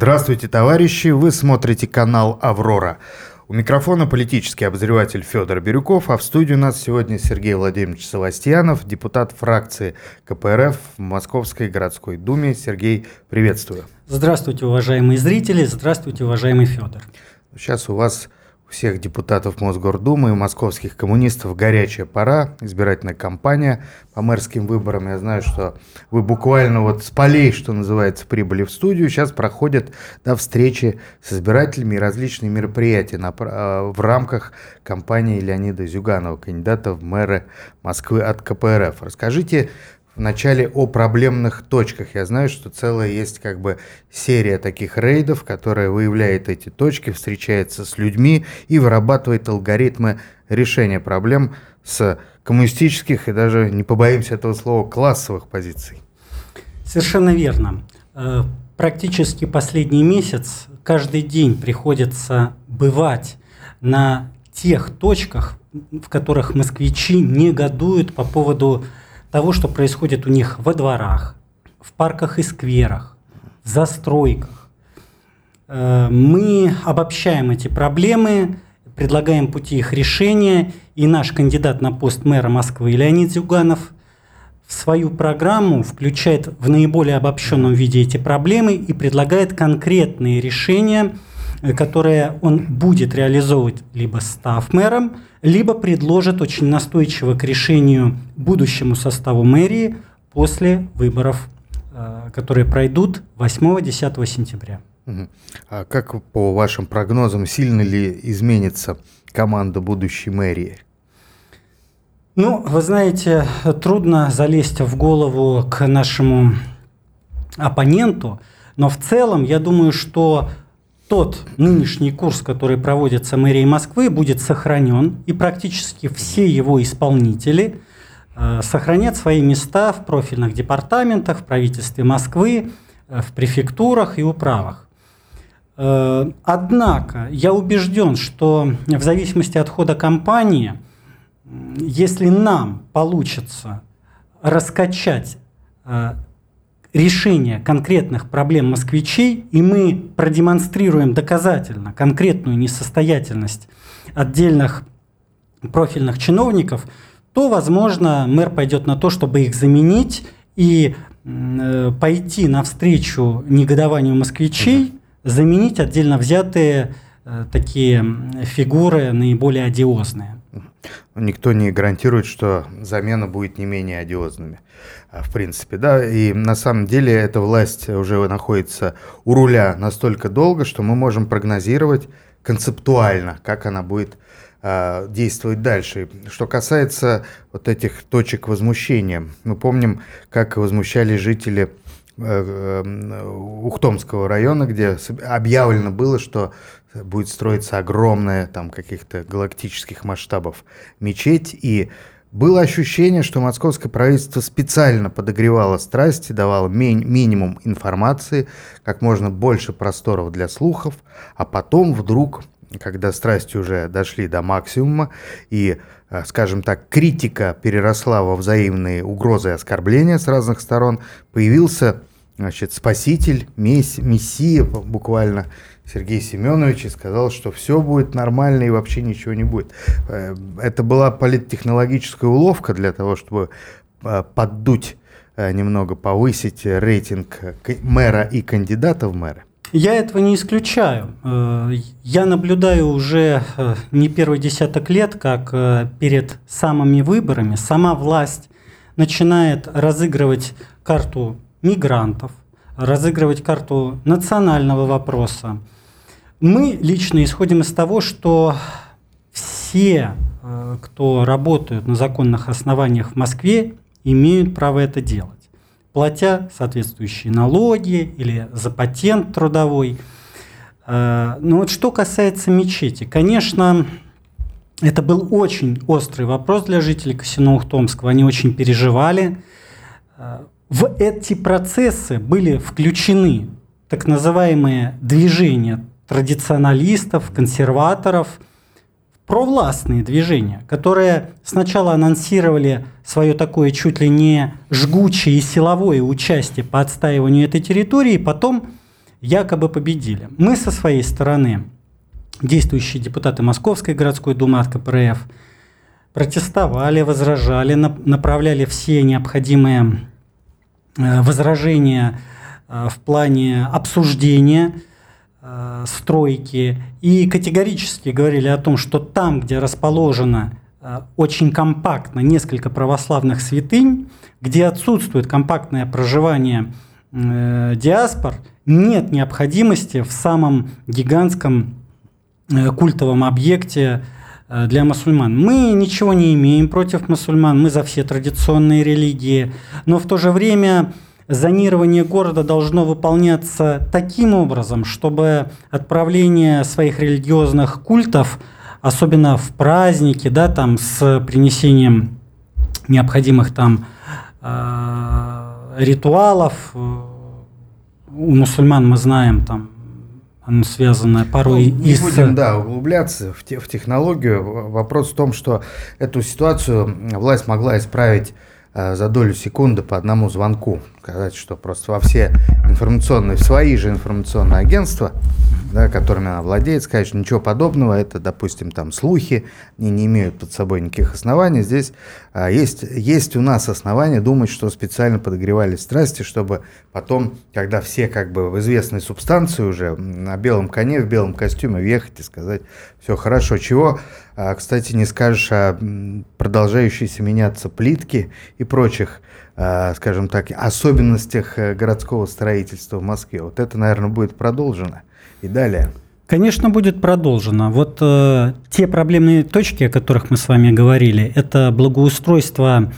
Здравствуйте, товарищи! Вы смотрите канал «Аврора». У микрофона политический обозреватель Федор Бирюков, а в студии у нас сегодня Сергей Владимирович Савастьянов, депутат фракции КПРФ в Московской городской думе. Сергей, приветствую. Здравствуйте, уважаемые зрители, здравствуйте, уважаемый Федор. Сейчас у вас всех депутатов Мосгордумы и московских коммунистов горячая пора, избирательная кампания по мэрским выборам. Я знаю, что вы буквально вот с полей, что называется, прибыли в студию. Сейчас проходят да, встречи с избирателями и различные мероприятия на, э, в рамках кампании Леонида Зюганова, кандидата в мэры Москвы от КПРФ. Расскажите, вначале о проблемных точках. Я знаю, что целая есть как бы серия таких рейдов, которая выявляет эти точки, встречается с людьми и вырабатывает алгоритмы решения проблем с коммунистических и даже, не побоимся этого слова, классовых позиций. Совершенно верно. Э, практически последний месяц каждый день приходится бывать на тех точках, в которых москвичи негодуют по поводу того, что происходит у них во дворах, в парках и скверах, в застройках. Э, мы обобщаем эти проблемы, предлагаем пути их решения, и наш кандидат на пост мэра Москвы Леонид Зюганов в свою программу включает в наиболее обобщенном виде эти проблемы и предлагает конкретные решения, которые он будет реализовывать либо став мэром, либо предложит очень настойчиво к решению будущему составу мэрии после выборов, э, которые пройдут 8-10 сентября. А как по вашим прогнозам, сильно ли изменится команда будущей мэрии? Ну, вы знаете, трудно залезть в голову к нашему оппоненту, но в целом я думаю, что тот нынешний курс, который проводится мэрией Москвы, будет сохранен, и практически все его исполнители э, сохранят свои места в профильных департаментах, в правительстве Москвы, э, в префектурах и управах. Э, однако я убежден, что в зависимости от хода кампании, если нам получится раскачать решения конкретных проблем москвичей, и мы продемонстрируем доказательно конкретную несостоятельность отдельных профильных чиновников, то, возможно, мэр пойдет на то, чтобы их заменить и э, пойти навстречу негодованию москвичей, заменить отдельно взятые э, такие фигуры наиболее одиозные. Никто не гарантирует, что замена будет не менее одиозными, а, в принципе, да. И на самом деле эта власть уже находится у руля настолько долго, что мы можем прогнозировать концептуально, как она будет э, действовать дальше. Что касается вот этих точек возмущения, мы помним, как возмущались жители э, э, Ухтомского района, где объявлено было, что будет строиться огромная, там, каких-то галактических масштабов мечеть, и было ощущение, что московское правительство специально подогревало страсти, давало ми минимум информации, как можно больше просторов для слухов, а потом вдруг, когда страсти уже дошли до максимума и, э, скажем так, критика переросла во взаимные угрозы и оскорбления с разных сторон, появился значит, спаситель, мессия буквально, Сергей Семенович и сказал, что все будет нормально и вообще ничего не будет. Э, это была политтехнологическая уловка для того, чтобы э, поддуть, э, немного повысить рейтинг мэра и кандидата в мэра. Я этого не исключаю. Я наблюдаю уже не первый десяток лет, как перед самыми выборами сама власть начинает разыгрывать карту мигрантов, разыгрывать карту национального вопроса, мы лично исходим из того, что все, э, кто работают на законных основаниях в Москве, имеют право это делать, платя соответствующие налоги или за патент трудовой. Э, но вот что касается мечети, конечно, это был очень острый вопрос для жителей Косино-Ухтомского. Они очень переживали. Э, в эти процессы были включены так называемые движения традиционалистов, консерваторов, провластные движения, которые сначала анонсировали свое такое чуть ли не жгучее и силовое участие по отстаиванию этой территории, потом якобы победили. Мы со своей стороны, действующие депутаты Московской городской думы от КПРФ, протестовали, возражали, направляли все необходимые э, возражения э, в плане обсуждения э, стройки и категорически говорили о том, что там, где расположено очень компактно несколько православных святынь, где отсутствует компактное проживание диаспор, нет необходимости в самом гигантском культовом объекте Э, для мусульман. Мы ничего не имеем против мусульман, мы за все традиционные религии, но в то же время зонирование города должно выполняться таким образом, чтобы отправление своих религиозных культов, особенно в праздники, да, там с принесением необходимых там э, ритуалов, э, у мусульман мы знаем там оно связано порой ну, не и будем, да, углубляться в, те, в технологию. Вопрос в том, что эту ситуацию власть могла исправить э, за долю секунды по одному звонку. Сказать, что просто во все информационные, в свои же информационные агентства да, которыми она владеет, сказать, что ничего подобного, это, допустим, там слухи, они не имеют под собой никаких оснований. Здесь а, есть, есть у нас основания думать, что специально подогревались страсти, чтобы потом, когда все как бы в известной субстанции уже на белом коне, в белом костюме въехать и сказать, все хорошо. Чего, а, кстати, не скажешь о продолжающейся меняться плитки и прочих скажем так, особенностях э, городского строительства в Москве. Вот это, наверное, будет продолжено и далее. Конечно, будет продолжено. Вот э, те проблемные точки, о которых мы с вами говорили, это благоустройство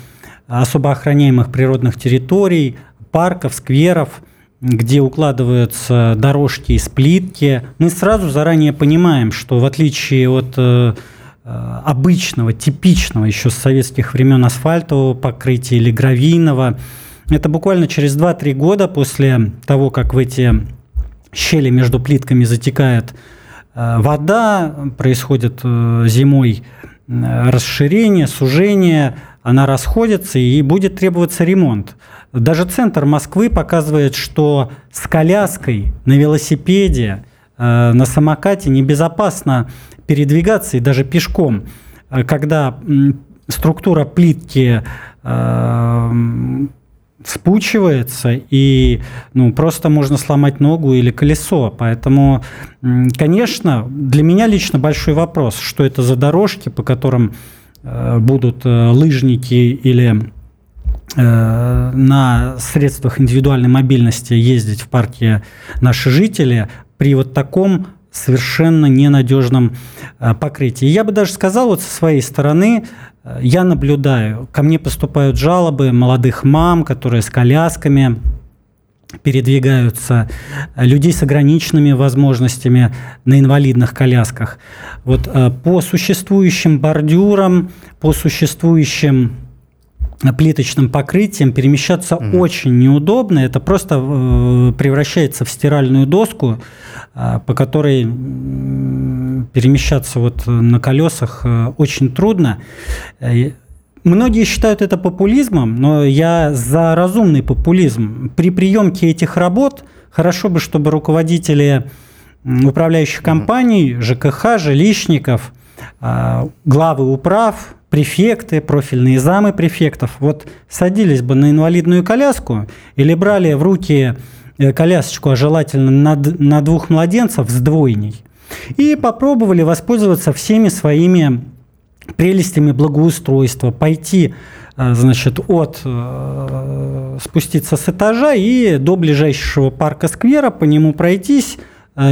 особо охраняемых природных территорий, парков, скверов, где укладываются дорожки из плитки. Мы сразу заранее понимаем, что в отличие от э, э обычного, типичного еще с советских времен асфальтового покрытия или гравийного, это буквально через 2-3 года после того, как в эти щели между плитками затекает э, вода, происходит э, зимой э, расширение, сужение, она расходится и будет требоваться ремонт. Даже центр Москвы показывает, что с коляской на велосипеде, на самокате небезопасно передвигаться и даже пешком, когда структура плитки спучивается, и ну, просто можно сломать ногу или колесо. Поэтому, конечно, для меня лично большой вопрос, что это за дорожки, по которым э, будут э, лыжники или э, на средствах индивидуальной мобильности ездить в парке наши жители при вот таком совершенно ненадежном э, покрытии. Я бы даже сказал вот со своей стороны, э, я наблюдаю, ко мне поступают жалобы молодых мам, которые с колясками передвигаются, э, людей с ограниченными возможностями на инвалидных колясках. Вот по существующим бордюрам, по существующим плиточным покрытием перемещаться mm. очень неудобно. Это просто э, превращается в стиральную доску, э, по которой перемещаться вот на колесах э, очень трудно. Многие считают это популизмом, но я за разумный популизм. При приемке этих работ хорошо бы, чтобы руководители управляющих компаний, ЖКХ, жилищников, главы управ, префекты, профильные замы префектов, вот садились бы на инвалидную коляску или брали в руки э, колясочку, а желательно на, на двух младенцев с двойней, и попробовали воспользоваться всеми своими прелестями благоустройства, пойти э, значит, от э, спуститься с этажа и до ближайшего парка сквера, по нему пройтись,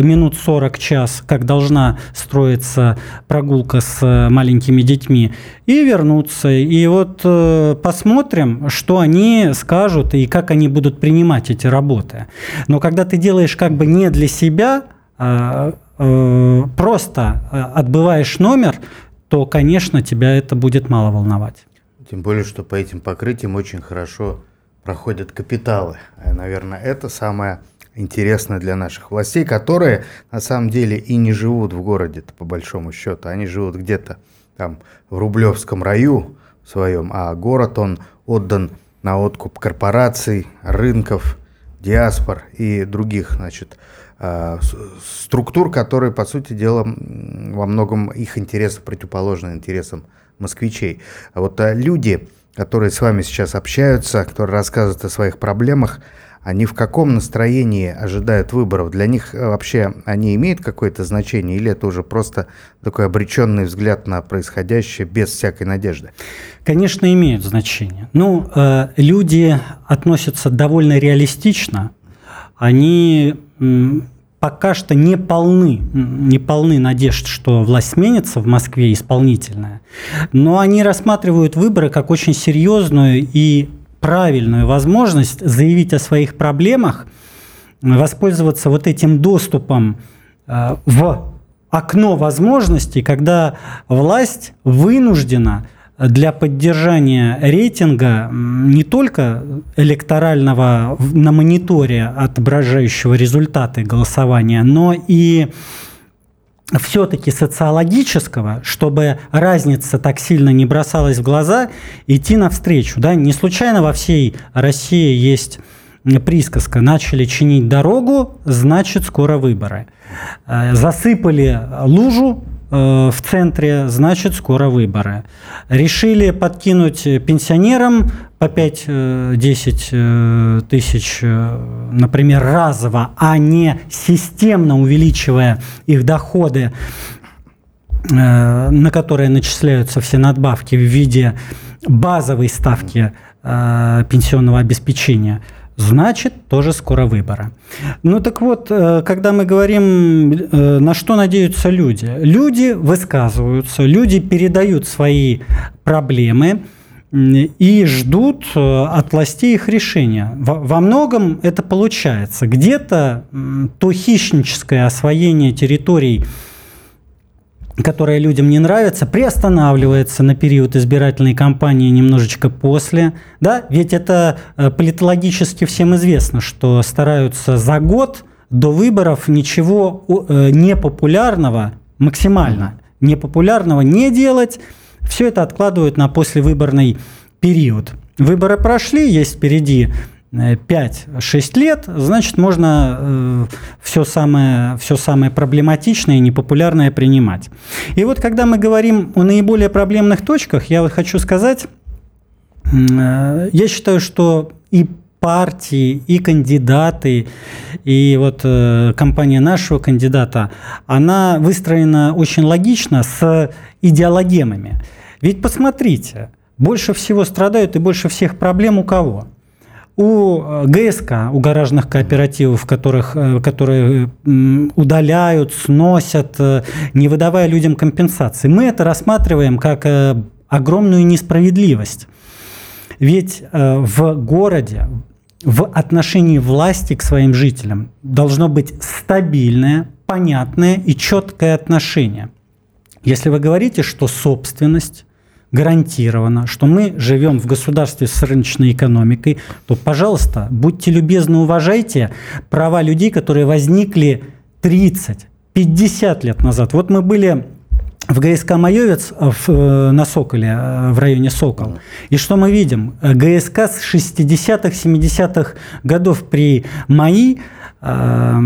минут 40 час, как должна строиться прогулка с э, маленькими детьми, и вернуться. И вот э, посмотрим, что они скажут и как они будут принимать эти работы. Но когда ты делаешь как бы не для себя, а просто отбываешь номер, то, конечно, тебя это будет мало волновать. Тем более, что по этим покрытиям очень хорошо проходят капиталы. Наверное, это самое интересно для наших властей, которые на самом деле и не живут в городе по большому счету. Они живут где-то там в Рублевском раю своем, а город он отдан на откуп корпораций, рынков, диаспор и других, значит, а, структур, которые, по сути дела, во многом их интересы противоположны интересам москвичей. А вот а, люди, которые с вами сейчас общаются, которые рассказывают о своих проблемах, они в каком настроении ожидают выборов? Для них э, вообще они имеют какое-то значение или это уже просто такой обреченный взгляд на происходящее без всякой надежды? Конечно, имеют значение. Ну, э, люди относятся довольно реалистично. Они пока что не полны, не полны надежд, что власть сменится в Москве исполнительная, но они рассматривают выборы как очень серьезную и правильную возможность заявить о своих проблемах, воспользоваться вот этим доступом э, в окно возможностей, когда власть вынуждена для поддержания рейтинга не только электорального на мониторе, отображающего результаты голосования, но и все-таки социологического, чтобы разница так сильно не бросалась в глаза, идти навстречу. Да? Не случайно во всей России есть присказка «начали чинить дорогу, значит скоро выборы». Э, засыпали лужу, в центре, значит, скоро выборы. Решили подкинуть пенсионерам по 5-10 э, тысяч, э, например, разово, а не системно увеличивая их доходы, на которые начисляются все надбавки в виде базовой ставки пенсионного обеспечения – значит, тоже скоро выборы. Ну так вот, э, когда мы говорим, э, на что надеются люди, люди высказываются, люди передают свои проблемы и ждут э, от властей их решения. Во многом это получается. Где-то то хищническое освоение территорий которая людям не нравится, приостанавливается на период избирательной кампании немножечко после. Да? Ведь это э, политологически всем известно, что стараются за год до выборов ничего э, непопулярного, максимально непопулярного не делать. Все это откладывают на послевыборный период. Выборы прошли, есть впереди 5-6 лет, значит, можно э, все, самое, все самое проблематичное и непопулярное принимать. И вот когда мы говорим о наиболее проблемных точках, я вот хочу сказать, э, я считаю, что и партии, и кандидаты, и вот э, компания нашего кандидата, она выстроена очень логично с идеологемами. Ведь посмотрите, больше всего страдают и больше всех проблем у кого? У э, ГСК, у гаражных кооперативов, которых, э, которые удаляют, сносят, э, не выдавая людям компенсации. Мы это рассматриваем как огромную несправедливость. Ведь в городе, в отношении власти к своим жителям должно быть стабильное, понятное и четкое отношение. Если вы говорите, что собственность гарантировано, что мы живем в государстве с рыночной экономикой, то, пожалуйста, будьте любезны, уважайте права людей, которые возникли 30, 50 лет назад. Вот мы были в ГСК «Майовец» в, э, на Соколе, э, в районе Сокол. И что мы видим? ГСК с 60-х, 70-х годов при МАИ э,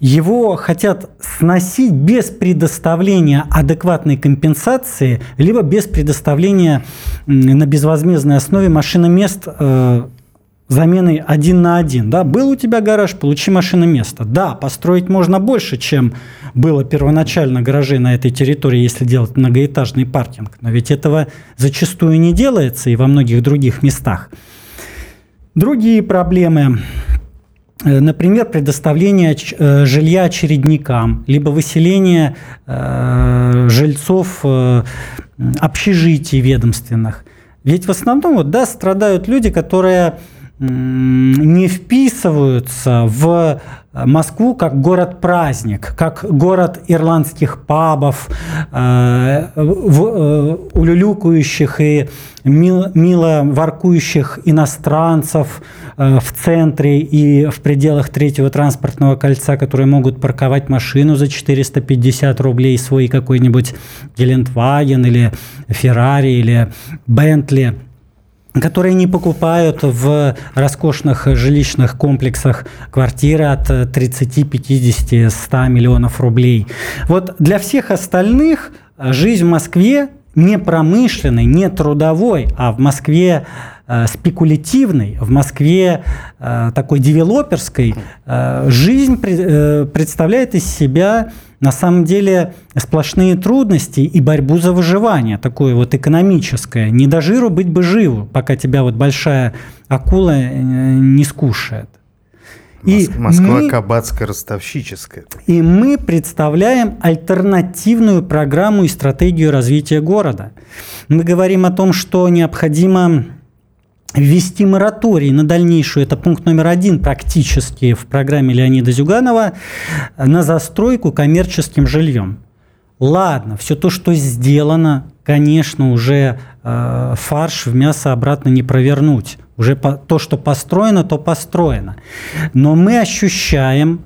его хотят сносить без предоставления адекватной компенсации, либо без предоставления на безвозмездной основе машиномест э, замены один на один. Да? Был у тебя гараж, получи машиноместо. Да, построить можно больше, чем было первоначально гаражей на этой территории, если делать многоэтажный паркинг. Но ведь этого зачастую не делается и во многих других местах. Другие проблемы например, предоставление э, жилья очередникам, либо выселение э, жильцов общежитий ведомственных. Ведь в основном вот, да, страдают люди, которые не вписываются в Москву как город-праздник, как город ирландских пабов, э, э, улюлюкающих и мило, воркующих иностранцев э, в центре и в пределах третьего транспортного кольца, которые могут парковать машину за 450 рублей, свой какой-нибудь Гелендваген или Феррари или Бентли – которые не покупают в роскошных жилищных комплексах квартиры от 30, 50, 100 миллионов рублей. Вот для всех остальных жизнь в Москве не промышленной, не трудовой, а в Москве спекулятивной, в Москве э, такой девелоперской, э, жизнь э, представляет из себя на самом деле сплошные трудности и борьбу за выживание, такое вот экономическое. Не до жиру быть бы живу, пока тебя вот большая акула э, не скушает. И Москва мы, кабацко-ростовщическая. И мы представляем альтернативную программу и стратегию развития города. Мы говорим о том, что необходимо ввести мораторий на дальнейшую, это пункт номер один практически в программе Леонида Зюганова, на застройку коммерческим жильем. Ладно, все то, что сделано, конечно, уже э, фарш в мясо обратно не провернуть. Уже по, то, что построено, то построено. Но мы ощущаем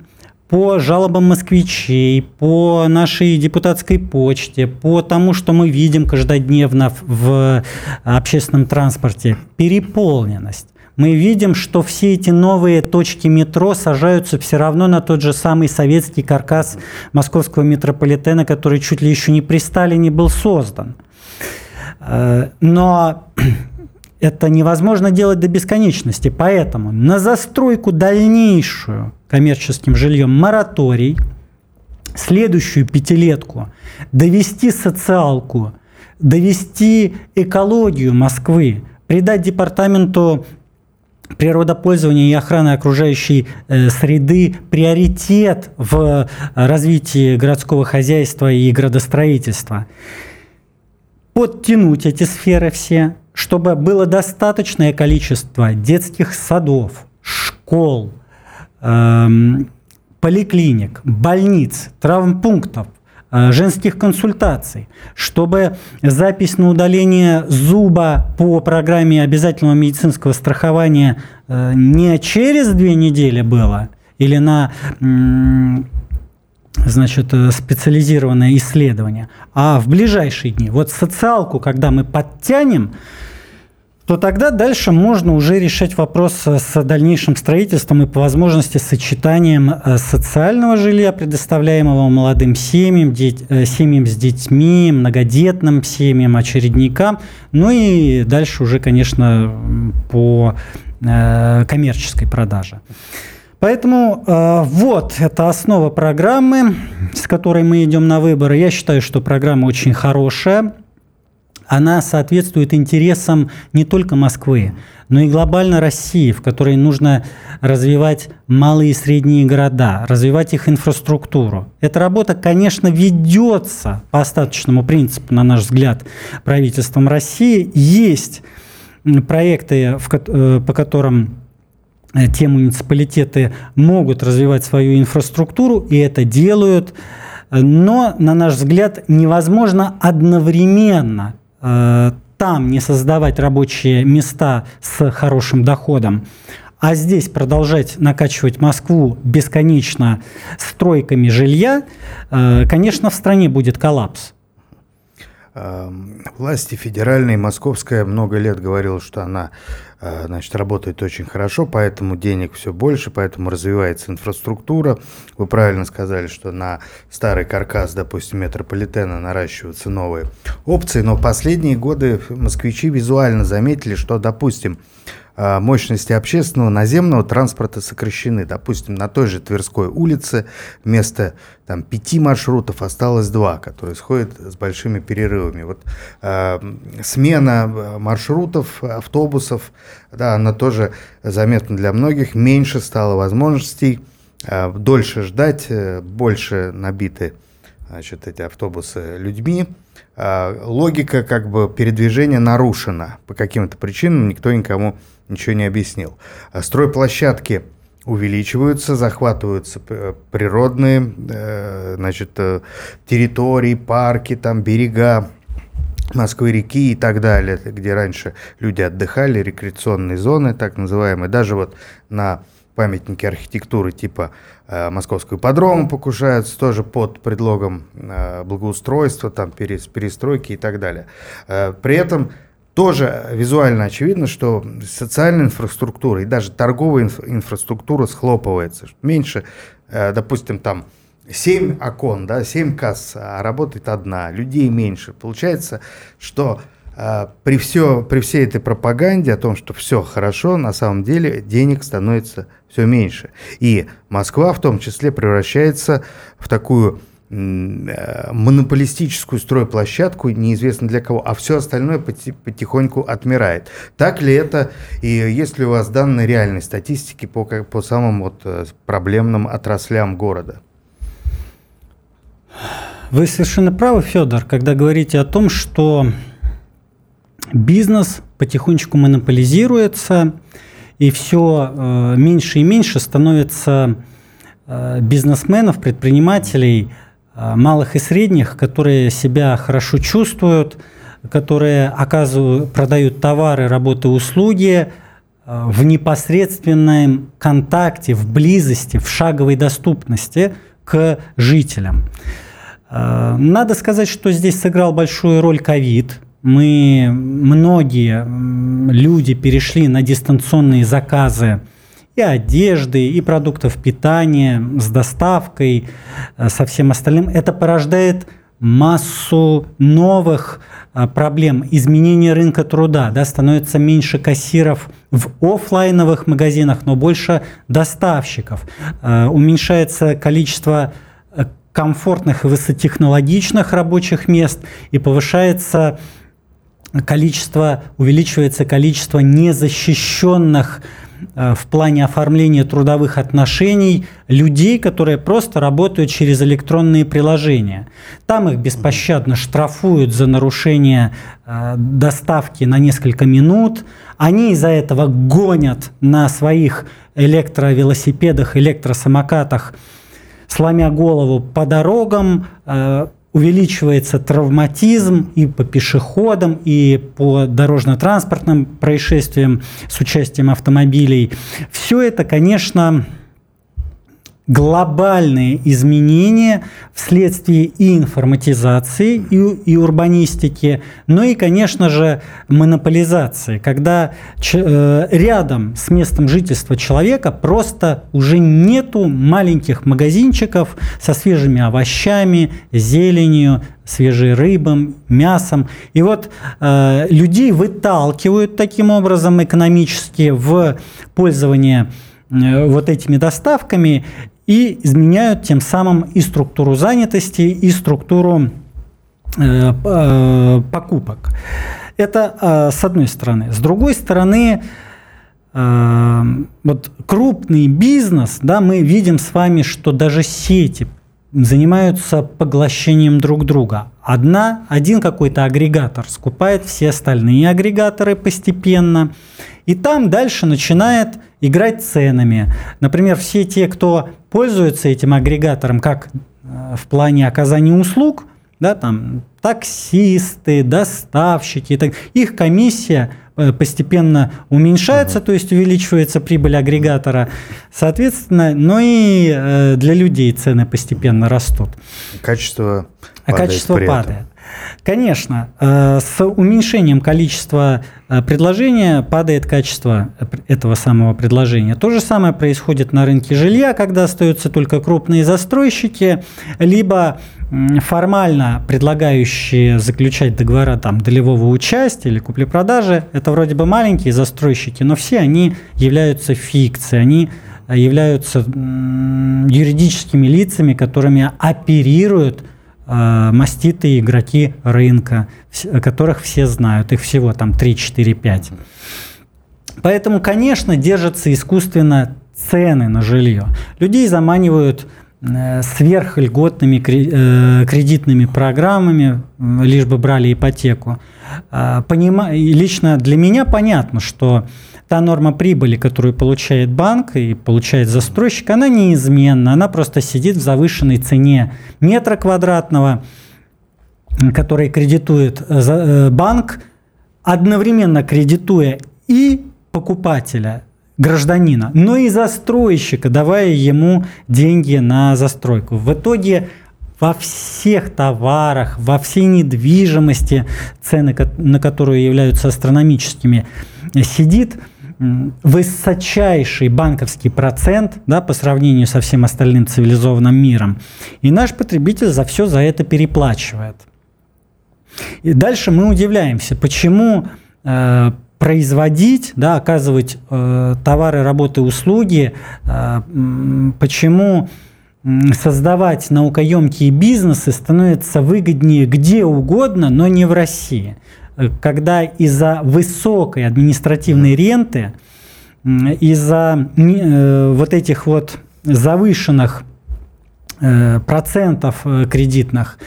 по жалобам москвичей, по нашей депутатской почте, по тому, что мы видим каждодневно в общественном транспорте, переполненность. Мы видим, что все эти новые точки метро сажаются все равно на тот же самый советский каркас московского метрополитена, который чуть ли еще не при Сталине был создан. Э, но это невозможно делать до бесконечности. Поэтому на застройку дальнейшую коммерческим жильем мораторий, следующую пятилетку довести социалку, довести экологию Москвы, придать департаменту природопользования и охраны окружающей э, среды приоритет в развитии городского хозяйства и градостроительства. Подтянуть эти сферы все, чтобы было достаточное количество детских садов, школ, эм, поликлиник, больниц, травмпунктов, э, женских консультаций, чтобы запись на удаление зуба по программе обязательного медицинского страхования э, не через две недели было или на значит, э, специализированное исследование, а в ближайшие дни. Вот социалку, когда мы подтянем, то тогда дальше можно уже решать вопрос с дальнейшим строительством и по возможности сочетанием э, социального жилья, предоставляемого молодым семьям, э, семьям с детьми, многодетным семьям, очередникам, ну и дальше уже, конечно, по коммерческой продаже. Поэтому э, вот это основа программы, с которой мы идем на выборы. Я считаю, что программа очень хорошая. Она соответствует интересам не только Москвы, но и глобально России, в которой нужно развивать малые и средние города, развивать их инфраструктуру. Эта работа, конечно, ведется по остаточному принципу, на наш взгляд, правительством России. Есть проекты, э, по которым те муниципалитеты могут развивать свою инфраструктуру и это делают, но, на наш взгляд, невозможно одновременно э, там не создавать рабочие места с хорошим доходом, а здесь продолжать накачивать Москву бесконечно стройками жилья, э, конечно, в стране будет коллапс. Эм, власти федеральные, московская много лет говорила, что она э, значит, работает очень хорошо, поэтому денег все больше, поэтому развивается инфраструктура. Вы правильно сказали, что на старый каркас, допустим, метрополитена наращиваются новые опции, но последние годы москвичи визуально заметили, что, допустим, мощности общественного наземного транспорта сокращены. Допустим, на той же Тверской улице вместо там, пяти маршрутов осталось два, которые сходят с большими перерывами. Вот э, смена а, маршрутов, автобусов, да, она тоже заметна для многих. Меньше стало возможностей, э, дольше ждать, э, больше набиты значит, эти автобусы людьми. Э, логика как бы передвижения нарушена по каким-то причинам, никто никому ничего не объяснил. А стройплощадки увеличиваются, захватываются природные э, значит, э, территории, парки, там берега Москвы реки и так далее, где раньше люди отдыхали, рекреационные зоны так называемые. Даже вот на памятники архитектуры типа э, Московского ипподрома покушаются тоже под предлогом э, благоустройства, там перес, перестройки и так далее. Э, при этом тоже визуально очевидно, что социальная инфраструктура и даже торговая инфра- инфраструктура схлопывается. Меньше, э, допустим, там 7 окон, да, 7 касс, а работает одна, людей меньше. Получается, что э, при, все, при всей этой пропаганде о том, что все хорошо, на самом деле денег становится все меньше. И Москва в том числе превращается в такую монополистическую стройплощадку, неизвестно для кого, а все остальное потихоньку отмирает. Так ли это, и есть ли у вас данные реальной статистики по, по самым вот э, проблемным отраслям города? Вы совершенно правы, Федор, когда говорите о том, что бизнес потихонечку монополизируется, и все э, меньше и меньше становится бизнесменов, предпринимателей – Э, малых и средних, которые себя хорошо чувствуют, которые оказывают, продают товары, работы, услуги э, в непосредственном контакте, в близости, в шаговой доступности к жителям. Э, надо сказать, что здесь сыграл большую роль ковид. Мы, многие люди перешли на дистанционные заказы и одежды, и продуктов питания, с доставкой, э, со всем остальным. Это порождает массу новых э, проблем. Изменение рынка труда, да, становится меньше кассиров в офлайновых магазинах, но больше доставщиков. Э, уменьшается количество комфортных и высокотехнологичных рабочих мест и повышается количество, увеличивается количество незащищенных в плане оформления трудовых отношений людей, которые просто работают через электронные приложения. Там их беспощадно штрафуют за нарушение э, доставки на несколько минут. Они из-за этого гонят на своих электровелосипедах, электросамокатах, сломя голову по дорогам, э, увеличивается травматизм и по пешеходам, и по дорожно-транспортным происшествиям с участием автомобилей. Все это, конечно, глобальные изменения вследствие и информатизации, и, и урбанистики, но и, конечно же, монополизации, когда э, рядом с местом жительства человека просто уже нету маленьких магазинчиков со свежими овощами, зеленью, свежей рыбой, мясом. И вот э, людей выталкивают таким образом экономически в пользование э, вот этими доставками, и изменяют тем самым и структуру занятости, и структуру э, э, покупок. Это э, с одной стороны. С другой стороны, вот крупный бизнес, да, мы видим с вами, что даже сети занимаются поглощением друг друга. Одна, один какой-то агрегатор скупает все остальные агрегаторы постепенно, и там дальше начинает играть ценами. Например, все те, кто пользуется этим агрегатором как э, в плане оказания услуг, да, там таксисты, доставщики, так, их комиссия э, постепенно уменьшается, uh-huh. то есть увеличивается прибыль агрегатора, соответственно, но и э, для людей цены постепенно растут. Качество а качество падает. Конечно, э, с уменьшением количества э, предложения падает качество этого самого предложения. То же самое происходит на рынке жилья, когда остаются только крупные застройщики, либо формально предлагающие заключать договора там, долевого участия или купли-продажи. Это вроде бы маленькие застройщики, но все они являются фикцией, они являются юридическими лицами, которыми оперируют Э, маститые игроки рынка, которых все знают, их всего там 3, 4, 5. Поэтому, конечно, держатся искусственно цены на жилье. Людей заманивают э, сверхльготными э, кредитными программами, лишь бы брали ипотеку. Лично для меня понятно, что та норма прибыли, которую получает банк и получает застройщик, она неизменна, она просто сидит в завышенной цене метра квадратного, который кредитует э, э, банк, одновременно кредитуя и покупателя, гражданина, но и застройщика, давая ему деньги на застройку. В итоге во всех товарах, во всей недвижимости, цены на которую являются астрономическими, сидит высочайший банковский процент да, по сравнению со всем остальным цивилизованным миром. И наш потребитель за все за это переплачивает. И дальше мы удивляемся, почему э, производить, да, оказывать э, товары, работы, услуги, э, почему создавать наукоемкие бизнесы становится выгоднее где угодно, но не в России. Э, когда из-за высокой административной ренты, из-за э, вот этих вот завышенных э, процентов кредитных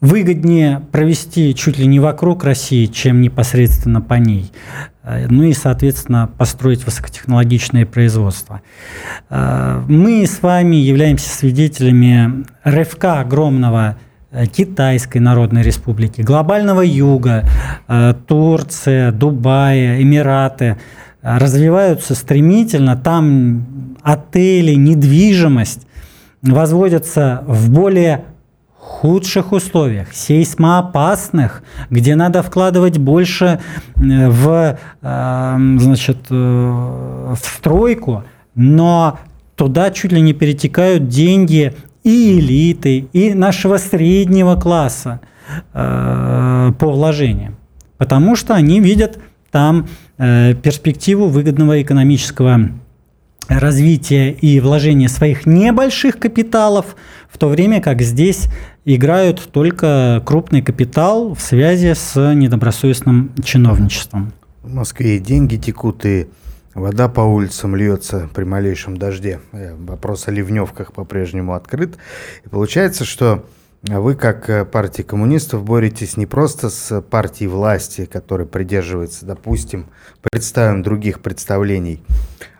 выгоднее провести чуть ли не вокруг России, чем непосредственно по ней. Ну и, соответственно, построить высокотехнологичное производство. Мы с вами являемся свидетелями рывка огромного Китайской Народной Республики, глобального юга, э, Турция, Дубай, Эмираты э, развиваются стремительно. Там отели, недвижимость возводятся в более худших условиях, сейсмоопасных, где надо вкладывать больше в, значит, в стройку, но туда чуть ли не перетекают деньги и элиты, и нашего среднего класса э, по вложениям. Потому что они видят там э, перспективу выгодного экономического развития и вложения своих небольших капиталов, в то время как здесь играют только крупный капитал в связи с недобросовестным чиновничеством. В Москве деньги текут, и Вода по улицам льется при малейшем дожде. Э, вопрос о ливневках по-прежнему открыт. И получается, что вы, как э, партия коммунистов, боретесь не просто с партией власти, которая придерживается, допустим, представим других представлений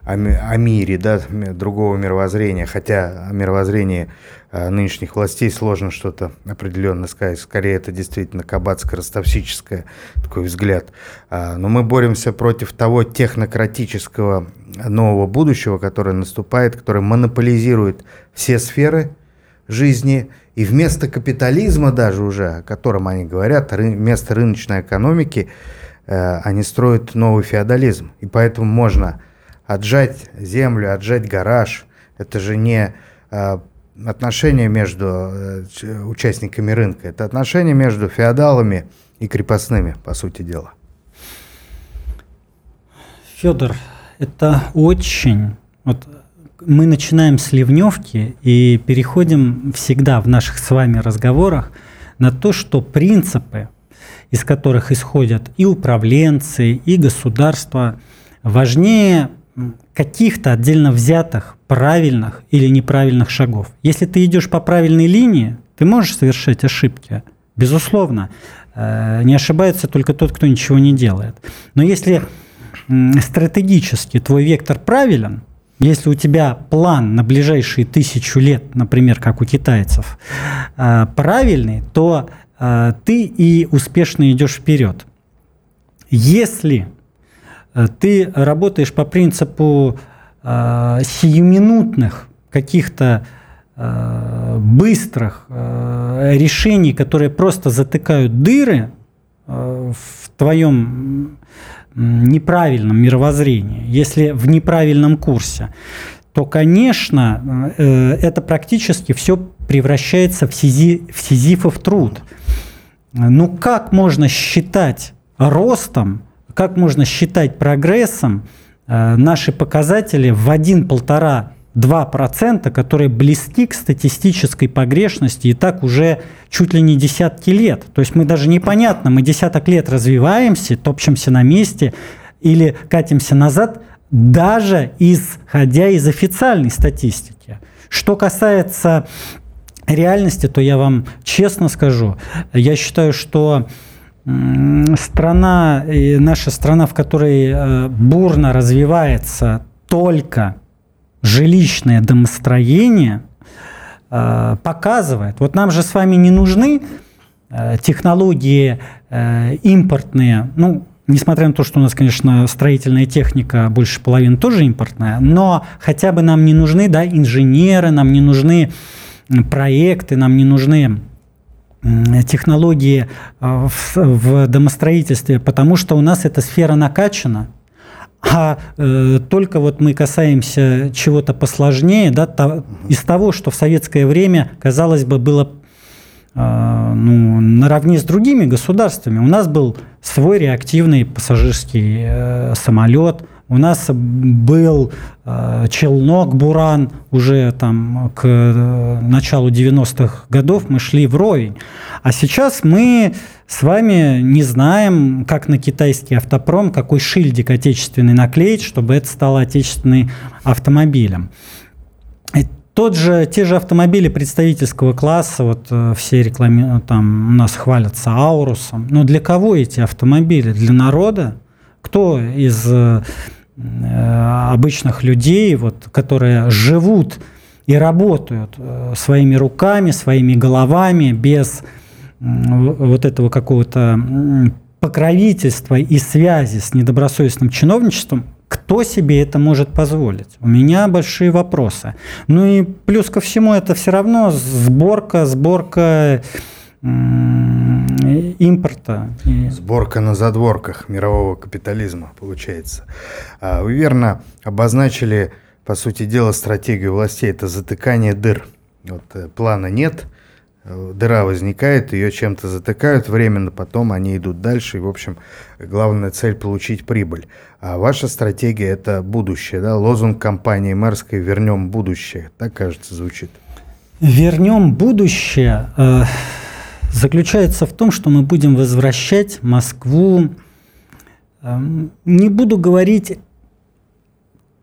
о, мире, да, другого мировоззрения, хотя о мировоззрении э, нынешних властей сложно что-то определенно сказать. Скорее, это действительно кабацко-ростовсическое такой взгляд. А, но мы боремся против того технократического нового будущего, которое наступает, которое монополизирует все сферы жизни – и вместо капитализма даже уже, о котором они говорят, вместо рыночной экономики, э, они строят новый феодализм. И поэтому можно отжать землю, отжать гараж. Это же не э, отношения между э, участниками рынка, это отношения между феодалами и крепостными, по сути дела. Федор, это очень вот мы начинаем с ливневки и переходим всегда в наших с вами разговорах на то, что принципы, из которых исходят и управленцы, и государства, важнее каких-то отдельно взятых правильных или неправильных шагов. Если ты идешь по правильной линии, ты можешь совершать ошибки, безусловно. Э, не ошибается только тот, кто ничего не делает. Но если стратегически твой вектор правилен – если у тебя план на ближайшие тысячу лет, например, как у китайцев, э, правильный, то э, ты и успешно идешь вперед. Если ты работаешь по принципу сиюминутных каких-то быстрых решений, которые просто затыкают дыры в твоем неправильном мировоззрении, если в неправильном курсе, то, конечно, э, это практически все превращается в, сизи, в сизифов труд. Ну как можно считать ростом, как можно считать прогрессом э, наши показатели в 1-1,5 2%, которые близки к статистической погрешности и так уже чуть ли не десятки лет. То есть мы даже непонятно, мы десяток лет развиваемся, топчемся на месте или катимся назад, даже исходя из официальной статистики. Что касается реальности, то я вам честно скажу, я считаю, что страна, наша страна, в которой э, бурно развивается только жилищное домостроение э, показывает, вот нам же с вами не нужны э, технологии импортные, ну, несмотря на то, что у нас, конечно, строительная техника больше половины тоже импортная, но хотя бы нам не нужны, да, инженеры, нам не нужны проекты, нам не нужны технологии в, в домостроительстве, потому что у нас эта сфера накачана, а э, только вот мы касаемся чего-то посложнее, да, то, из того, что в советское время, казалось бы, было э, ну, наравне с другими государствами. У нас был свой реактивный пассажирский э, самолет, у нас был э, челнок «Буран» уже там к э, началу 90-х годов мы шли вровень. А сейчас мы с вами не знаем, как на китайский автопром, какой шильдик отечественный наклеить, чтобы это стало отечественным автомобилем. И тот же, те же автомобили представительского класса, вот э, все реклами, там у нас хвалятся Аурусом. Но для кого эти автомобили? Для народа? Кто из Э, обычных людей, вот, которые живут и работают э, своими руками, своими головами, без вот этого какого-то покровительства и связи с недобросовестным чиновничеством, кто себе это может позволить? У меня большие вопросы. Ну и плюс ко всему это все равно сборка, сборка импорта. Сборка на задворках мирового капитализма, получается. А, вы верно обозначили, по сути дела, стратегию властей. Это затыкание дыр. Вот, э, плана нет, э, дыра возникает, ее чем-то затыкают временно, потом они идут дальше. И, в общем, главная цель – получить прибыль. А ваша стратегия – это будущее. Да? Лозунг компании Мэрской «Вернем будущее». Так, кажется, звучит. «Вернем будущее» заключается в том, что мы будем возвращать Москву, эм, не буду говорить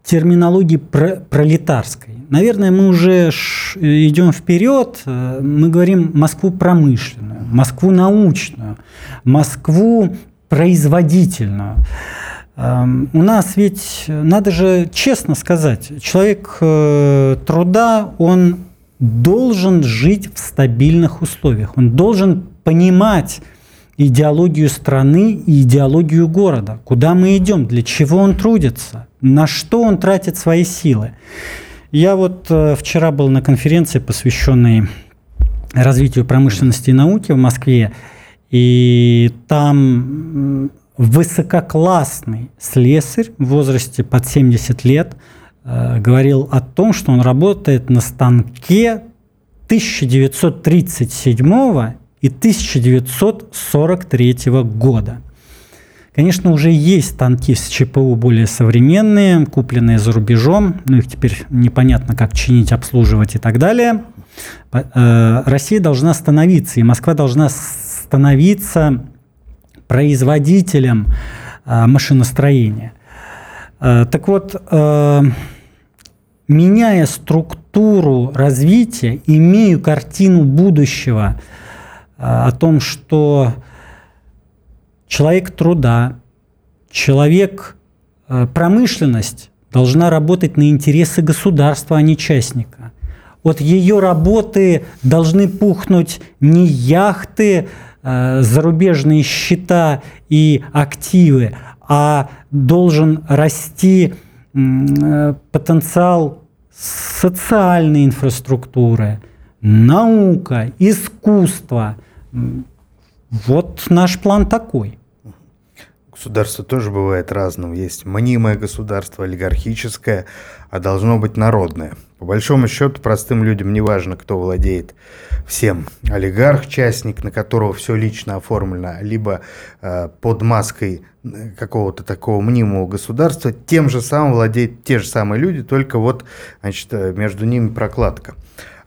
терминологии пролетарской. Наверное, мы уже идем вперед, э, мы говорим Москву промышленную, Москву научную, Москву производительную. Эм, у нас ведь, надо же честно сказать, человек э, труда, он должен жить в стабильных условиях. Он должен понимать идеологию страны и идеологию города. Куда мы идем, для чего он трудится, на что он тратит свои силы. Я вот э, вчера был на конференции, посвященной развитию промышленности и науки в Москве, и там высококлассный слесарь в возрасте под 70 лет – говорил о том, что он работает на станке 1937 и 1943 года. Конечно, уже есть станки с ЧПУ более современные, купленные за рубежом, но их теперь непонятно, как чинить, обслуживать и так далее. Э, Россия должна становиться, и Москва должна становиться производителем э, машиностроения. Так вот, меняя структуру развития, имею картину будущего э, о том, что человек труда, человек э, промышленность должна работать на интересы государства, а не частника. От ее работы должны пухнуть не яхты, э, зарубежные счета и активы, а должен расти потенциал социальной инфраструктуры, наука, искусство. Вот наш план такой. Государство тоже бывает разным. Есть мнимое государство, олигархическое, а должно быть народное. По большому счету, простым людям не важно, кто владеет всем. Олигарх, частник, на которого все лично оформлено, либо э, под маской э, какого-то такого мнимого государства, тем же самым владеют те же самые люди, только вот значит, э, между ними прокладка.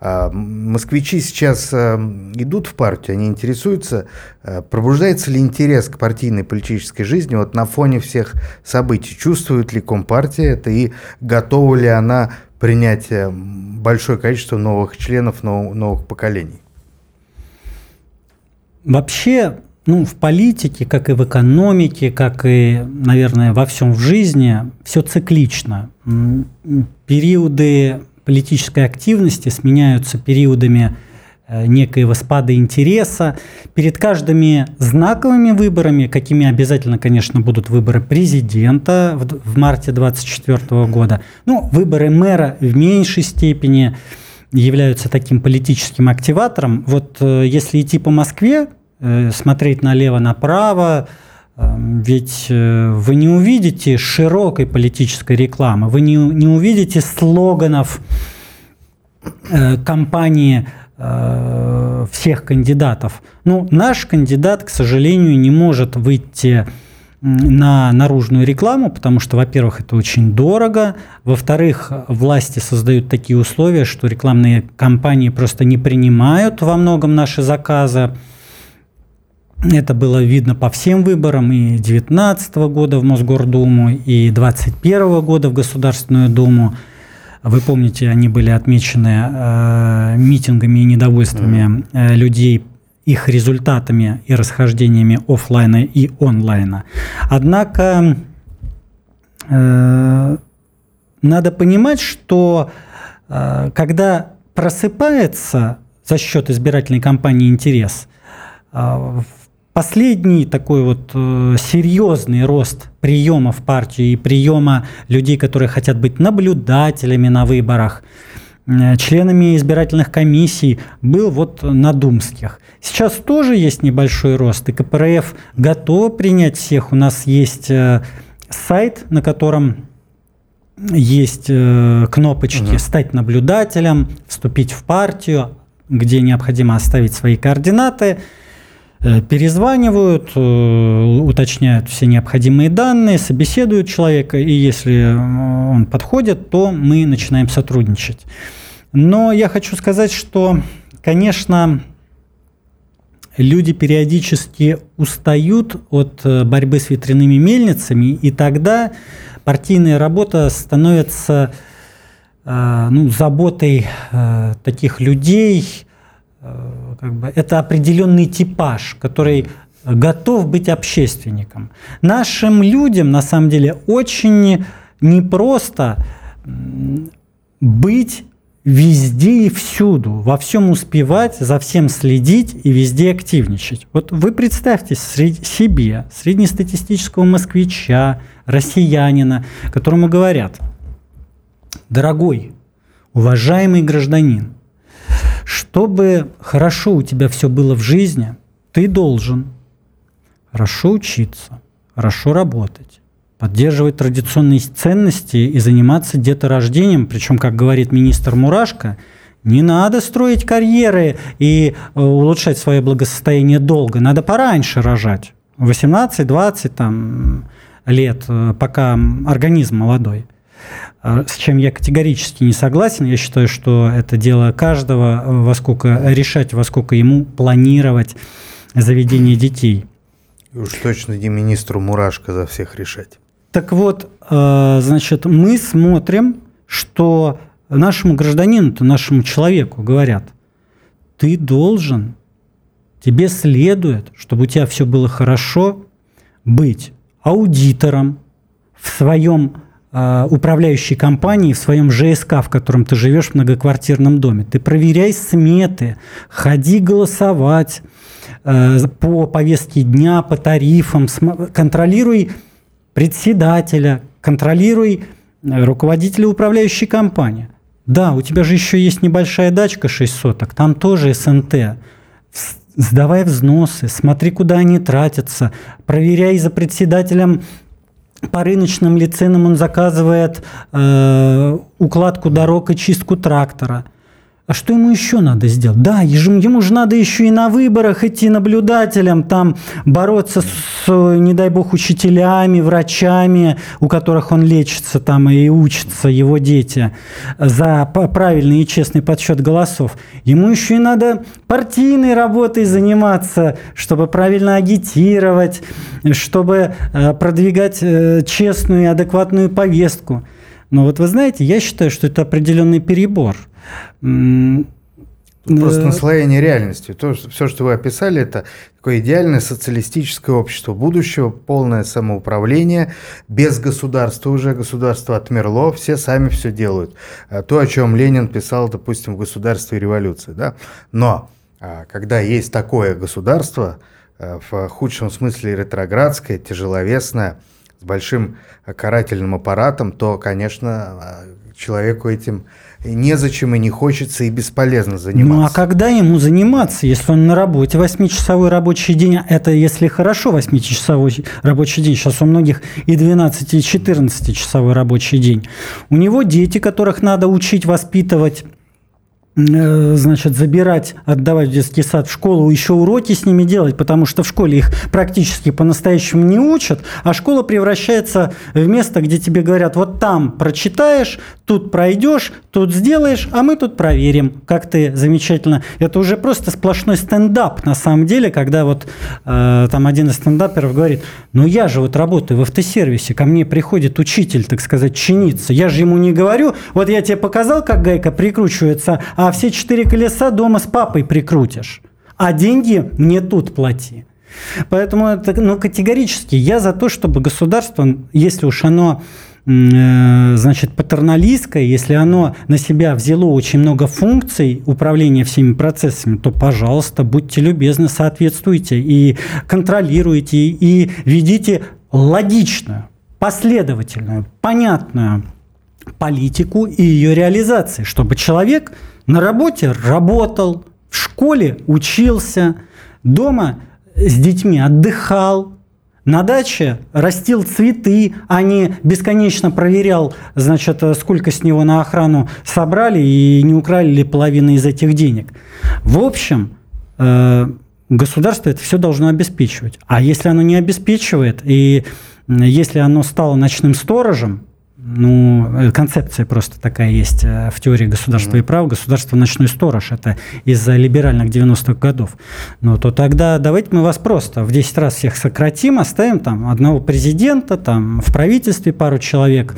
А, москвичи сейчас э, идут в партию, они интересуются, э, пробуждается ли интерес к партийной политической жизни вот на фоне всех событий, чувствует ли Компартия это и готова ли она принять э, большое количество новых членов, новых поколений? Вообще, ну, в политике, как и в экономике, как и, наверное, во всем в жизни, все циклично. Периоды политической активности сменяются периодами э, некоего спада интереса. Перед каждыми знаковыми выборами, какими обязательно, конечно, будут выборы президента в, в марте 2024 года, ну, выборы мэра в меньшей степени, являются таким политическим активатором. Вот э, если идти по Москве, э, смотреть налево-направо, ведь вы не увидите широкой политической рекламы, вы не, не увидите слоганов кампании всех кандидатов. Ну, наш кандидат, к сожалению, не может выйти на наружную рекламу, потому что, во-первых, это очень дорого, во-вторых, власти создают такие условия, что рекламные компании просто не принимают во многом наши заказы. Это было видно по всем выборам и 2019 года в Мосгордуму, и 2021 года в Государственную Думу. Вы помните, они были отмечены э, митингами и недовольствами э, людей их результатами и расхождениями офлайна и онлайна. Однако э, надо понимать, что э, когда просыпается за счет избирательной кампании интерес, э, последний такой вот э, серьезный рост приема в партию и приема людей, которые хотят быть наблюдателями на выборах – Э, членами избирательных комиссий был вот на Думских. Сейчас тоже есть небольшой рост, и КПРФ готов принять всех. У нас есть э, сайт, на котором есть э, кнопочки угу. «Стать наблюдателем», «Вступить в партию», где необходимо оставить свои координаты – перезванивают, уточняют все необходимые данные, собеседуют человека, и если он подходит, то мы начинаем сотрудничать. Но я хочу сказать, что, конечно, люди периодически устают от э, борьбы с ветряными мельницами, и тогда партийная работа становится э, ну, заботой э, таких людей. Как бы, это определенный типаж, который готов быть общественником. Нашим людям, на самом деле, очень непросто быть везде и всюду, во всем успевать, за всем следить и везде активничать. Вот вы представьте себе среднестатистического москвича, россиянина, которому говорят, дорогой, уважаемый гражданин, чтобы хорошо у тебя все было в жизни, ты должен хорошо учиться, хорошо работать, поддерживать традиционные ценности и заниматься деторождением. Причем, как говорит министр Мурашко, не надо строить карьеры и э, улучшать свое благосостояние долго. Надо пораньше рожать. 18-20 там, лет, э, пока организм молодой. А, с чем я категорически не согласен. Я считаю, что это дело каждого, э, во сколько решать, во сколько ему планировать заведение детей. И уж точно не министру Мурашко за всех решать. Так вот, э, значит, мы смотрим, что нашему гражданину, нашему человеку говорят, ты должен, тебе следует, чтобы у тебя все было хорошо, быть аудитором в своем управляющей компании, в своем ЖСК, в котором ты живешь в многоквартирном доме. Ты проверяй сметы, ходи голосовать э, по повестке дня, по тарифам, контролируй председателя, контролируй э, руководителя управляющей компании. Да, у тебя же еще есть небольшая дачка 6 соток, там тоже СНТ. Сдавай взносы, смотри, куда они тратятся, проверяй за председателем по рыночным ли ценам он заказывает э, укладку дорог и чистку трактора. А что ему еще надо сделать? Да, ему же надо еще и на выборах идти наблюдателем, там бороться с, не дай бог, учителями, врачами, у которых он лечится там и учится, его дети, за правильный и честный подсчет голосов. Ему еще и надо партийной работой заниматься, чтобы правильно агитировать, чтобы э, продвигать э, честную и адекватную повестку. Но вот вы знаете, я считаю, что это определенный перебор – Просто э, наслоение реальности. То, что, все, что вы описали, это такое идеальное социалистическое общество будущего, полное самоуправление, без государства уже, государство отмерло, все сами все делают. А то, о чем Ленин писал, допустим, в «Государстве и революции». Да? Но а, когда есть такое государство, а, в худшем смысле ретроградское, тяжеловесное, с большим карательным аппаратом, то, конечно, человеку этим незачем и не хочется и бесполезно заниматься. Ну а когда ему заниматься, если он на работе? Восьмичасовой рабочий день, это если хорошо восьмичасовой рабочий день, сейчас у многих и 12, и 14 часовой рабочий день. У него дети, которых надо учить, воспитывать, значит, забирать, отдавать в детский сад, в школу, еще уроки с ними делать, потому что в школе их практически по-настоящему не учат, а школа превращается в место, где тебе говорят, вот там прочитаешь, тут пройдешь, тут сделаешь, а мы тут проверим, как ты замечательно. Это уже просто сплошной стендап, на самом деле, когда вот э, там один из стендаперов говорит, ну я же вот работаю в автосервисе, ко мне приходит учитель, так сказать, чиниться, я же ему не говорю, вот я тебе показал, как гайка прикручивается, а а все четыре колеса дома с папой прикрутишь. А деньги мне тут плати. Поэтому это, ну, категорически я за то, чтобы государство, если уж оно э, значит, патерналистское, если оно на себя взяло очень много функций управления всеми процессами, то, пожалуйста, будьте любезны, соответствуйте и контролируйте, и ведите логичную, последовательную, понятную политику и ее реализации, чтобы человек на работе работал, в школе учился, дома с детьми отдыхал, на даче растил цветы, а не бесконечно проверял, значит, сколько с него на охрану собрали и не украли ли половину из этих денег. В общем, э, государство это все должно обеспечивать. А если оно не обеспечивает, и если оно стало ночным сторожем, ну, э, концепция просто такая есть э, в теории государства mm-hmm. и права. Государство ночной сторож. Это из-за либеральных 90-х годов. Ну, то тогда давайте мы вас просто в 10 раз всех сократим, оставим там одного президента, там в правительстве пару человек,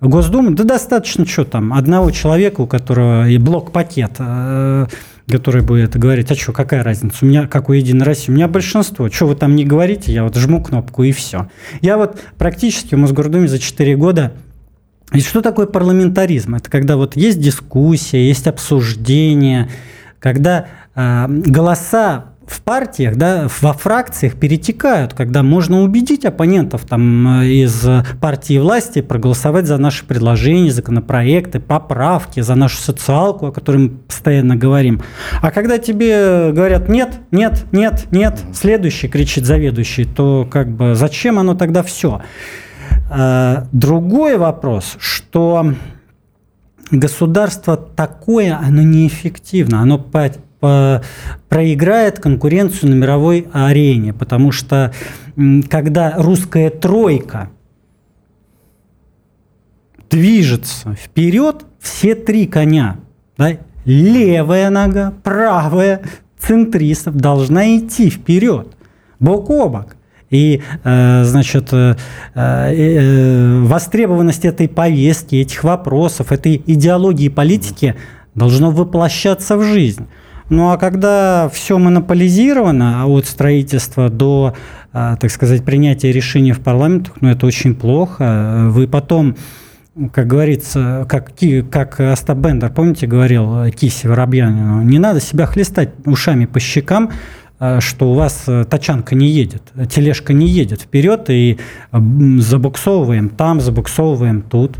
Госдуму. Да достаточно, что там, одного человека, у которого и блок-пакет, э, который будет говорить, а что, какая разница, у меня, как у Единой России, у меня большинство, что вы там не говорите, я вот жму кнопку и все. Я вот практически в Мосгордуме за 4 года и что такое парламентаризм? Это когда вот есть дискуссия, есть обсуждение, когда э, голоса в партиях, да, во фракциях перетекают, когда можно убедить оппонентов там, из партии власти проголосовать за наши предложения, законопроекты, поправки, за нашу социалку, о которой мы постоянно говорим. А когда тебе говорят «нет, нет, нет, нет», следующий кричит заведующий, то как бы зачем оно тогда все? Э, другой вопрос, что государство такое, оно неэффективно, оно по, по, проиграет конкуренцию на мировой арене, потому что когда русская тройка движется вперед, все три коня, да, левая нога, правая, центристов должна идти вперед, бок о бок. И, э, значит, э, э, востребованность этой повестки, этих вопросов, этой идеологии политики должно воплощаться в жизнь. Ну а когда все монополизировано, от строительства до, так сказать, принятия решений в парламентах, ну это очень плохо. Вы потом как говорится, как, как Остап Бендер, помните, говорил Кисе Воробьянину, не надо себя хлестать ушами по щекам, что у вас э, тачанка не едет, тележка не едет вперед, и забуксовываем там, забуксовываем тут.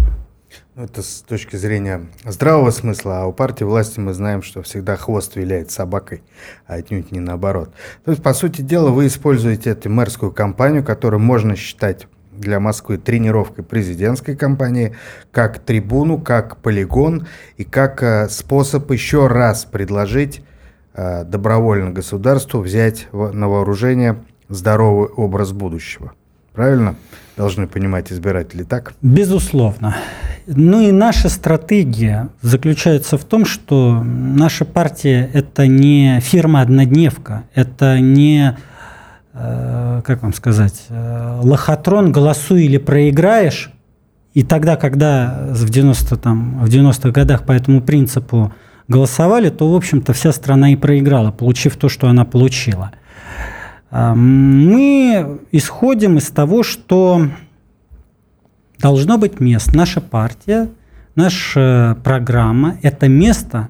Ну, это с точки зрения здравого смысла, а у партии власти мы знаем, что всегда хвост виляет собакой, а отнюдь не наоборот. То есть, по сути дела, вы используете эту мэрскую кампанию, которую можно считать для Москвы тренировкой президентской кампании, как трибуну, как полигон и как э, способ еще раз предложить Э, добровольно государству взять на вооружение здоровый образ будущего. Правильно? Должны понимать избиратели так? Безусловно. Ну и наша стратегия заключается в том, что наша партия – это не фирма-однодневка, это не, э, как вам сказать, э, лохотрон «голосуй или проиграешь», и тогда, когда в 90 там, в 90-х годах по этому принципу голосовали, то, в общем-то, вся страна и проиграла, получив то, что она получила. Мы исходим из того, что должно быть место. Наша партия, наша программа – это место,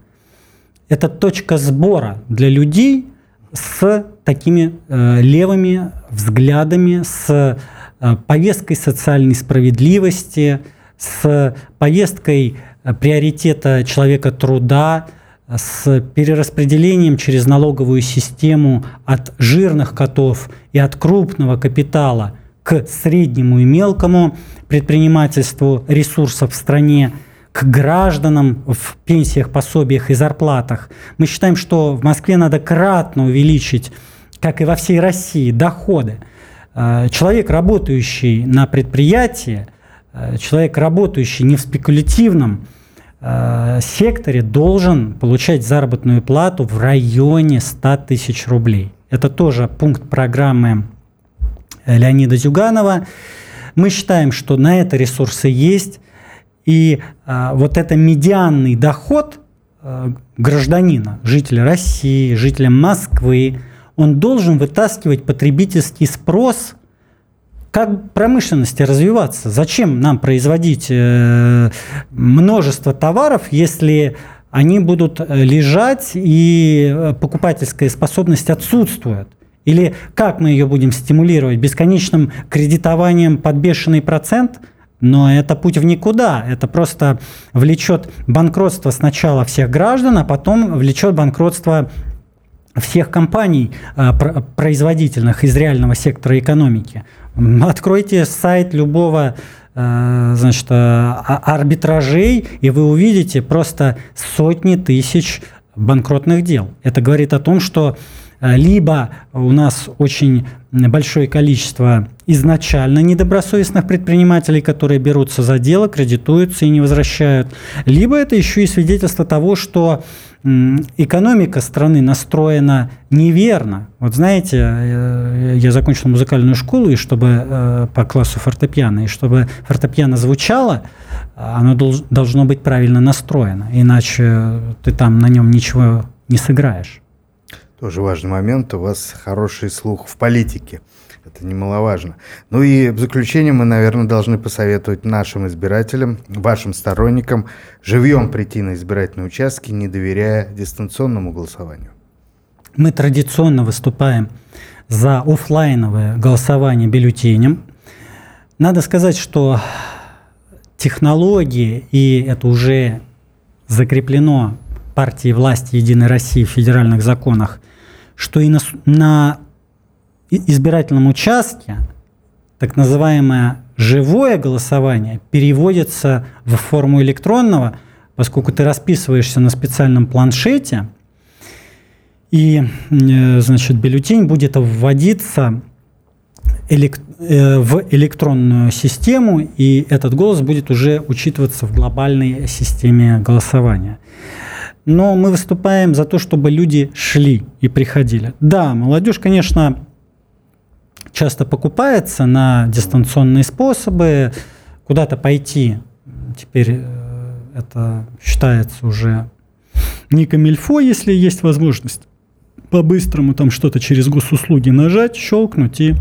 это точка сбора для людей с такими э, левыми взглядами, с э, повесткой социальной справедливости, с повесткой приоритета человека труда, с перераспределением через налоговую систему от жирных котов и от крупного капитала к среднему и мелкому предпринимательству ресурсов в стране, к гражданам в пенсиях, пособиях и зарплатах. Мы считаем, что в Москве надо кратно увеличить, как и во всей России, доходы. Э, человек, работающий на предприятии, человек, работающий не в спекулятивном Э, секторе должен получать заработную плату в районе 100 тысяч рублей. Это тоже пункт программы Леонида Зюганова. Мы считаем, что на это ресурсы есть, и вот это медианный доход гражданина, жителя России, жителя Москвы, он должен вытаскивать потребительский спрос как промышленности развиваться? Зачем нам производить э, множество товаров, если они будут э, лежать и э, покупательская способность отсутствует? Или как мы ее будем стимулировать? Бесконечным кредитованием под бешеный процент? Но это путь в никуда. Это просто влечет банкротство сначала всех граждан, а потом влечет банкротство всех компаний производительных из реального сектора экономики. Откройте сайт любого э, значит, э, а, арбитражей, и вы увидите просто сотни тысяч банкротных дел. Это говорит о том, что либо у нас очень большое количество изначально недобросовестных предпринимателей, которые берутся за дело, кредитуются и не возвращают, либо это еще и свидетельство того, что экономика страны настроена неверно. Вот знаете, э, я закончил музыкальную школу, и чтобы э, по классу фортепиано, и чтобы фортепиано звучало, оно должно быть правильно настроено, иначе ты там на нем ничего не сыграешь. Тоже важный момент. У вас хороший слух в политике. Это немаловажно. Ну и в заключение мы, наверное, должны посоветовать нашим избирателям, вашим сторонникам, живьем прийти на избирательные участки, не доверяя дистанционному голосованию. Мы традиционно выступаем за офлайновое голосование бюллетенем. Надо сказать, что технологии, и это уже закреплено партией власти Единой России в федеральных законах, что и на, на избирательном участке так называемое живое голосование переводится в форму электронного, поскольку ты расписываешься на специальном планшете, и э, значит, бюллетень будет вводиться э, в электронную систему, и этот голос будет уже учитываться в глобальной системе голосования. Но мы выступаем за то, чтобы люди шли и приходили. Да, молодежь, конечно, часто покупается на дистанционные способы, куда-то пойти. Теперь э, это считается уже не камильфо, если есть возможность по-быстрому там что-то через госуслуги нажать, щелкнуть и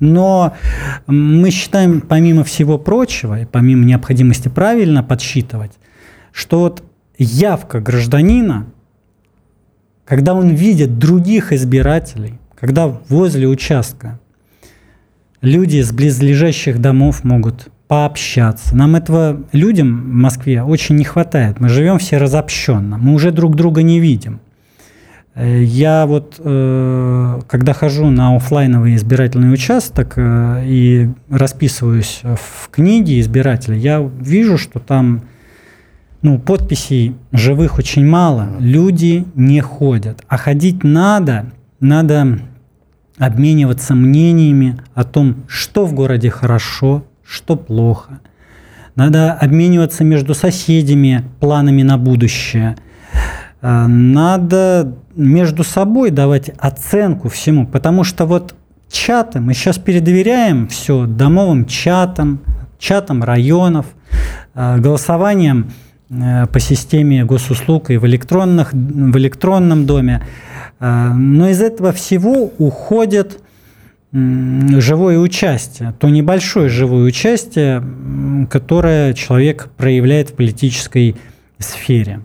но мы считаем, помимо всего прочего, и помимо необходимости правильно подсчитывать, что вот явка гражданина, когда он видит других избирателей, когда возле участка люди из близлежащих домов могут пообщаться. Нам этого людям в Москве очень не хватает. Мы живем все разобщенно, мы уже друг друга не видим. Э, я вот, э, когда хожу на офлайновый избирательный участок э, и расписываюсь в книге избирателя, я вижу, что там ну, подписей живых очень мало, люди не ходят. А ходить надо, надо обмениваться мнениями о том, что в городе хорошо, что плохо. Надо обмениваться между соседями планами на будущее. Э, надо между собой давать оценку всему, потому что вот чаты, мы сейчас передоверяем все домовым чатам, чатам районов, э, голосованием по системе госуслуг и в, электронных, в электронном доме. А, но из этого всего уходит живое участие, то небольшое живое участие, которое человек проявляет в политической сфере.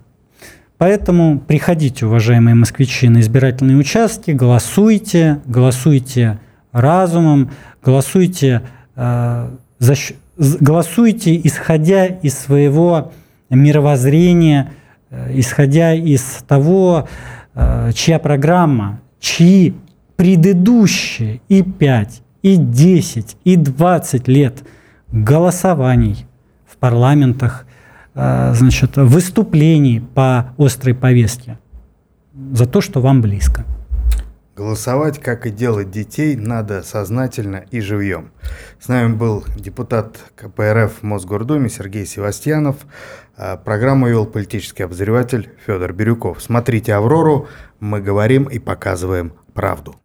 Поэтому приходите, уважаемые москвичи, на избирательные участки, голосуйте, голосуйте разумом, голосуйте э, за, голосуйте, исходя из своего мировоззрения, э, исходя из того, э, чья программа, чьи предыдущие и 5, и 10, и 20 лет голосований в парламентах, э, значит, выступлений по острой повестке за то, что вам близко. Голосовать, как и делать детей, надо сознательно и живьем. С нами был депутат КПРФ в Мосгордуме Сергей Севастьянов. А программу вел политический обозреватель Федор Бирюков. Смотрите «Аврору», мы говорим и показываем правду.